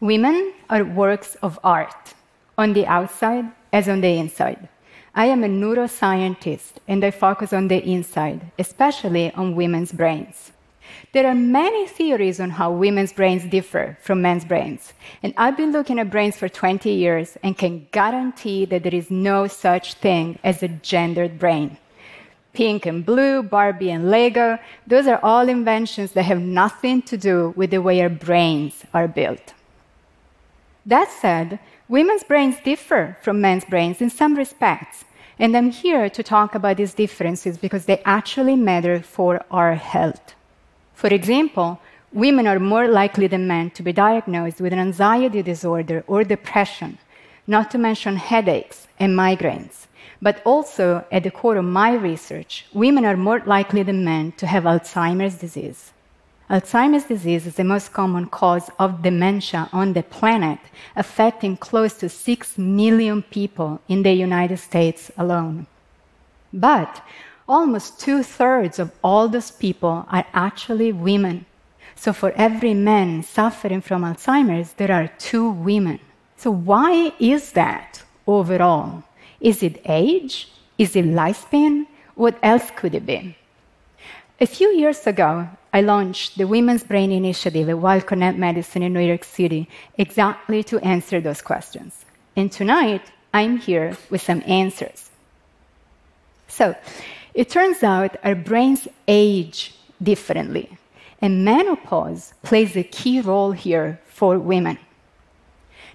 Women are works of art, on the outside as on the inside. I am a neuroscientist and I focus on the inside, especially on women's brains. There are many theories on how women's brains differ from men's brains, and I've been looking at brains for 20 years and can guarantee that there is no such thing as a gendered brain. Pink and blue, Barbie and Lego, those are all inventions that have nothing to do with the way our brains are built. That said, women's brains differ from men's brains in some respects, and I'm here to talk about these differences because they actually matter for our health. For example, women are more likely than men to be diagnosed with an anxiety disorder or depression, not to mention headaches and migraines. But also, at the core of my research, women are more likely than men to have Alzheimer's disease. Alzheimer's disease is the most common cause of dementia on the planet, affecting close to 6 million people in the United States alone. But almost two thirds of all those people are actually women. So for every man suffering from Alzheimer's, there are two women. So why is that overall? Is it age? Is it lifespan? What else could it be? A few years ago, I launched the Women's Brain Initiative at Weill Cornell Medicine in New York City exactly to answer those questions. And tonight, I'm here with some answers. So, it turns out our brains age differently, and menopause plays a key role here for women.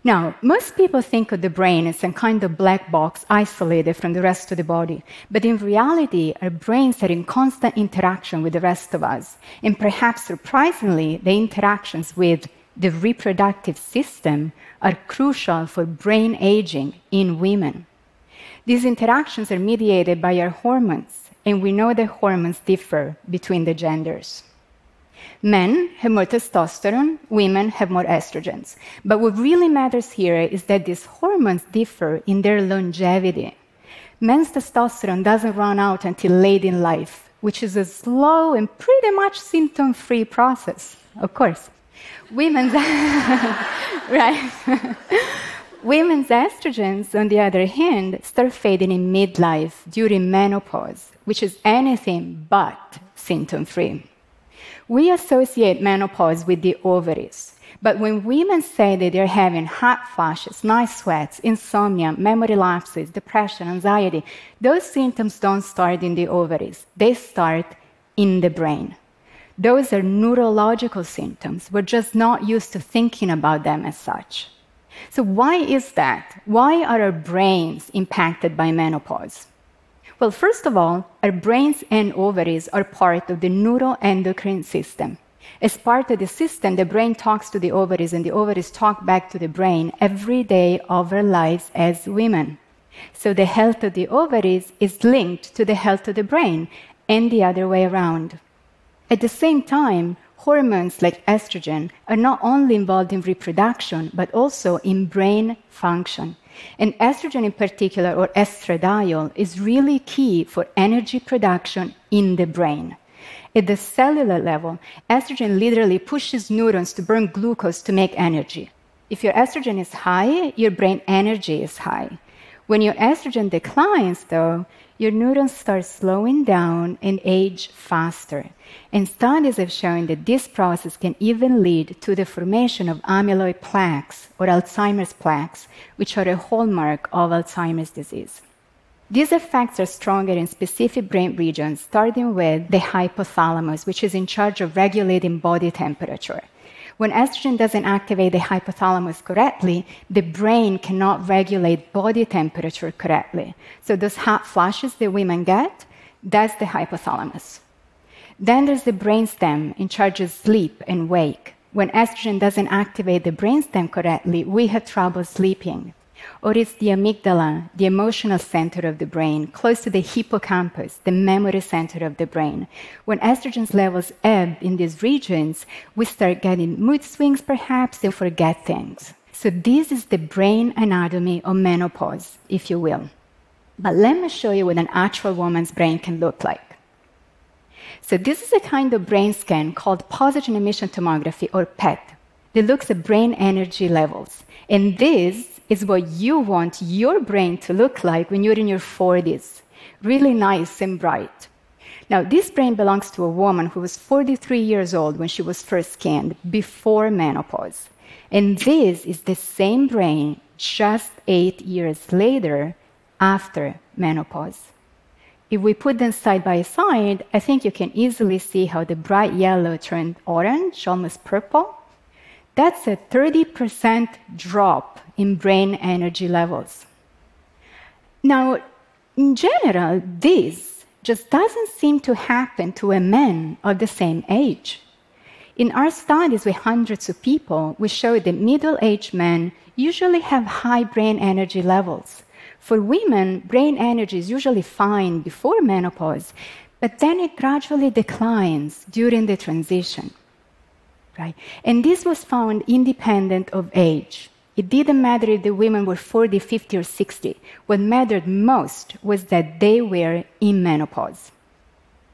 Now, most people think of the brain as some kind of black box isolated from the rest of the body. But in reality, our brains are in constant interaction with the rest of us. And perhaps surprisingly, the interactions with the reproductive system are crucial for brain aging in women. These interactions are mediated by our hormones, and we know that hormones differ between the genders. Men have more testosterone, women have more estrogens. But what really matters here is that these hormones differ in their longevity. Men's testosterone doesn't run out until late in life, which is a slow and pretty much symptom free process, of course. Women's, right. Women's estrogens, on the other hand, start fading in midlife during menopause, which is anything but symptom free. We associate menopause with the ovaries. But when women say that they're having hot flashes, night sweats, insomnia, memory lapses, depression, anxiety, those symptoms don't start in the ovaries. They start in the brain. Those are neurological symptoms. We're just not used to thinking about them as such. So, why is that? Why are our brains impacted by menopause? Well, first of all, our brains and ovaries are part of the neuroendocrine system. As part of the system, the brain talks to the ovaries, and the ovaries talk back to the brain every day of our lives as women. So the health of the ovaries is linked to the health of the brain, and the other way around. At the same time, hormones like estrogen are not only involved in reproduction, but also in brain function. And estrogen, in particular, or estradiol, is really key for energy production in the brain. At the cellular level, estrogen literally pushes neurons to burn glucose to make energy. If your estrogen is high, your brain energy is high. When your estrogen declines, though, your neurons start slowing down and age faster. And studies have shown that this process can even lead to the formation of amyloid plaques or Alzheimer's plaques, which are a hallmark of Alzheimer's disease. These effects are stronger in specific brain regions, starting with the hypothalamus, which is in charge of regulating body temperature. When estrogen doesn't activate the hypothalamus correctly, the brain cannot regulate body temperature correctly. So those hot flashes that women get, that's the hypothalamus. Then there's the brainstem in charge of sleep and wake. When estrogen doesn't activate the brainstem correctly, we have trouble sleeping or is the amygdala, the emotional center of the brain, close to the hippocampus, the memory center of the brain. When estrogen levels ebb in these regions, we start getting mood swings perhaps and forget things. So, this is the brain anatomy of menopause, if you will. But let me show you what an actual woman's brain can look like. So, this is a kind of brain scan called positron emission tomography, or PET. That looks at brain energy levels. And this is what you want your brain to look like when you're in your 40s really nice and bright. Now, this brain belongs to a woman who was 43 years old when she was first scanned, before menopause. And this is the same brain just eight years later after menopause. If we put them side by side, I think you can easily see how the bright yellow turned orange, almost purple. That's a 30% drop in brain energy levels. Now, in general, this just doesn't seem to happen to a man of the same age. In our studies with hundreds of people, we showed that middle aged men usually have high brain energy levels. For women, brain energy is usually fine before menopause, but then it gradually declines during the transition. Right? And this was found independent of age. It didn't matter if the women were 40, 50, or 60. What mattered most was that they were in menopause.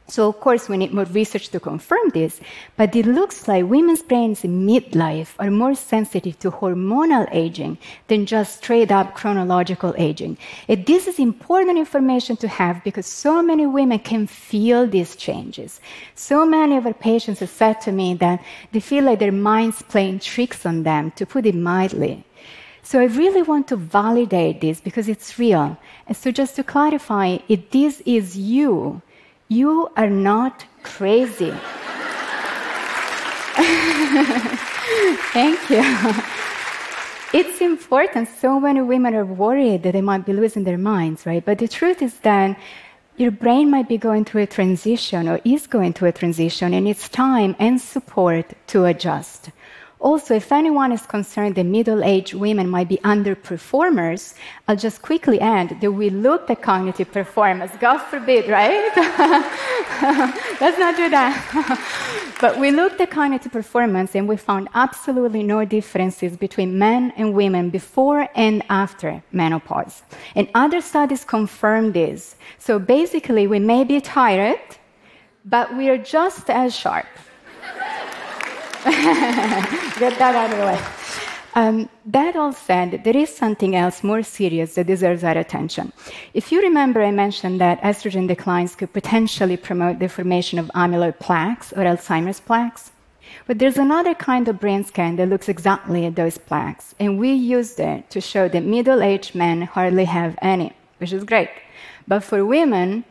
So, of course, we need more research to confirm this, but it looks like women's brains in midlife are more sensitive to hormonal aging than just straight up chronological aging. And this is important information to have because so many women can feel these changes. So many of our patients have said to me that they feel like their mind's playing tricks on them, to put it mildly. So I really want to validate this because it's real. And so just to clarify, if this is you, you are not crazy. Thank you. It's important. So many women are worried that they might be losing their minds, right? But the truth is that your brain might be going through a transition or is going through a transition, and it's time and support to adjust. Also, if anyone is concerned that middle aged women might be underperformers, I'll just quickly add that we looked at cognitive performance. God forbid, right? Let's not do that. but we looked at cognitive performance and we found absolutely no differences between men and women before and after menopause. And other studies confirm this. So basically, we may be tired, but we are just as sharp. Get that out of the way. Um, that all said, there is something else more serious that deserves our attention. If you remember, I mentioned that estrogen declines could potentially promote the formation of amyloid plaques or Alzheimer's plaques. But there's another kind of brain scan that looks exactly at those plaques, and we used it to show that middle aged men hardly have any, which is great. But for women,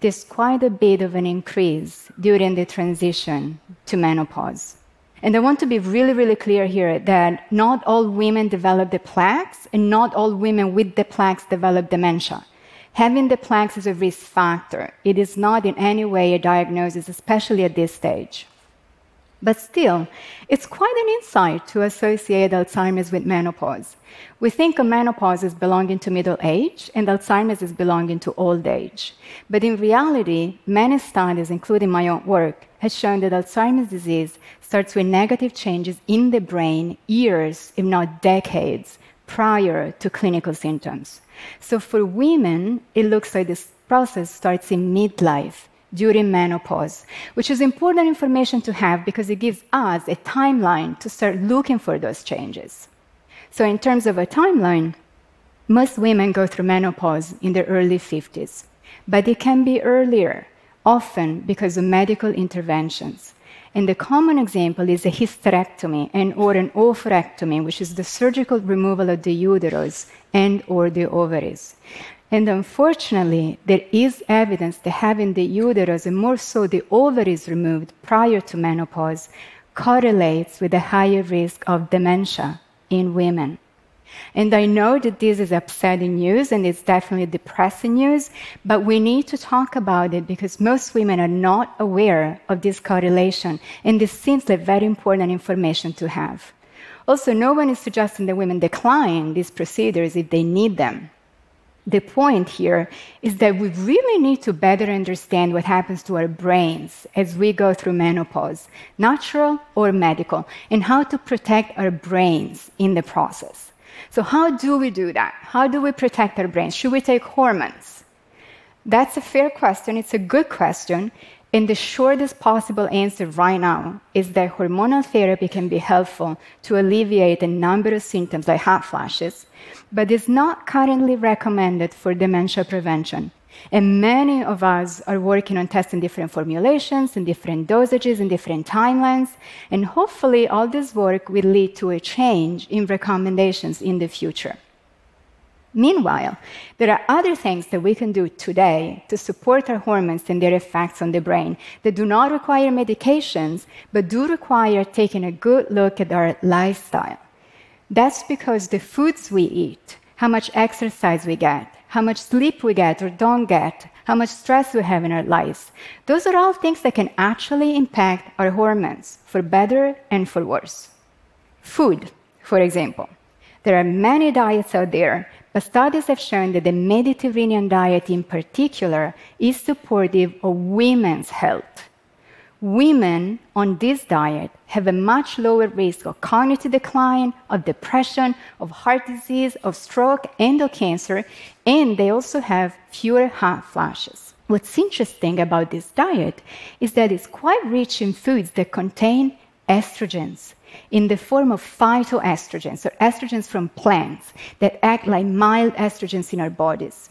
there's quite a bit of an increase during the transition to menopause. And I want to be really, really clear here that not all women develop the plaques, and not all women with the plaques develop dementia. Having the plaques is a risk factor. It is not in any way a diagnosis, especially at this stage. But still, it's quite an insight to associate Alzheimer's with menopause. We think of menopause as belonging to middle age and Alzheimer's as belonging to old age. But in reality, many studies, including my own work, has shown that Alzheimer's disease starts with negative changes in the brain years, if not decades, prior to clinical symptoms. So for women, it looks like this process starts in midlife during menopause, which is important information to have because it gives us a timeline to start looking for those changes. So, in terms of a timeline, most women go through menopause in their early 50s, but it can be earlier, often because of medical interventions. And the common example is a hysterectomy and or an oophorectomy, which is the surgical removal of the uterus and or the ovaries. And unfortunately, there is evidence that having the uterus and more so the ovaries removed prior to menopause correlates with a higher risk of dementia in women. And I know that this is upsetting news and it's definitely depressing news, but we need to talk about it because most women are not aware of this correlation. And this seems like very important information to have. Also, no one is suggesting that women decline these procedures if they need them the point here is that we really need to better understand what happens to our brains as we go through menopause, natural or medical, and how to protect our brains in the process. So, how do we do that? How do we protect our brains? Should we take hormones? That's a fair question. It's a good question. And the shortest possible answer right now is that hormonal therapy can be helpful to alleviate a number of symptoms like hot flashes, but is not currently recommended for dementia prevention. And many of us are working on testing different formulations and different dosages and different timelines. And hopefully, all this work will lead to a change in recommendations in the future. Meanwhile, there are other things that we can do today to support our hormones and their effects on the brain that do not require medications, but do require taking a good look at our lifestyle. That's because the foods we eat, how much exercise we get, how much sleep we get or don't get, how much stress we have in our lives, those are all things that can actually impact our hormones for better and for worse. Food, for example. There are many diets out there but studies have shown that the Mediterranean diet in particular is supportive of women's health. Women on this diet have a much lower risk of cognitive decline, of depression, of heart disease, of stroke, and of cancer, and they also have fewer hot flashes. What's interesting about this diet is that it's quite rich in foods that contain estrogens, in the form of phytoestrogens, or estrogens from plants that act like mild estrogens in our bodies.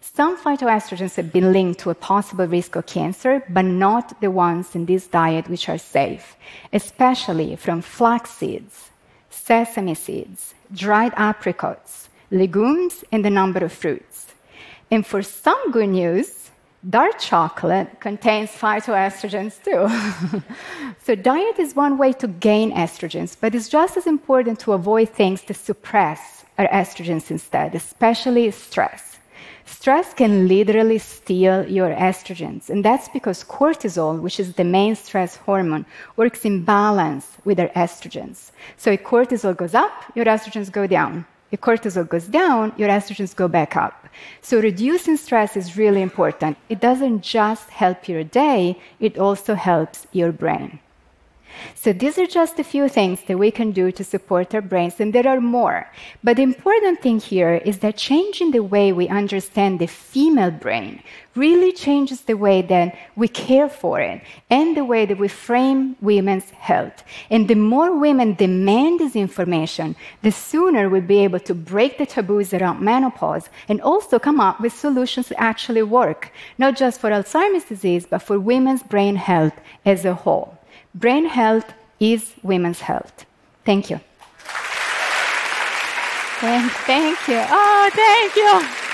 Some phytoestrogens have been linked to a possible risk of cancer, but not the ones in this diet which are safe, especially from flax seeds, sesame seeds, dried apricots, legumes, and a number of fruits. And for some good news, Dark chocolate contains phytoestrogens too. so, diet is one way to gain estrogens, but it's just as important to avoid things that suppress our estrogens instead, especially stress. Stress can literally steal your estrogens, and that's because cortisol, which is the main stress hormone, works in balance with our estrogens. So, if cortisol goes up, your estrogens go down. If cortisol goes down, your estrogens go back up. So reducing stress is really important. It doesn't just help your day, it also helps your brain. So these are just a few things that we can do to support our brains, and there are more. But the important thing here is that changing the way we understand the female brain really changes the way that we care for it and the way that we frame women's health. And the more women demand this information, the sooner we'll be able to break the taboos around menopause and also come up with solutions that actually work, not just for Alzheimer's disease, but for women's brain health as a whole. Brain health is women's health. Thank you. Thank, thank you. Oh, thank you.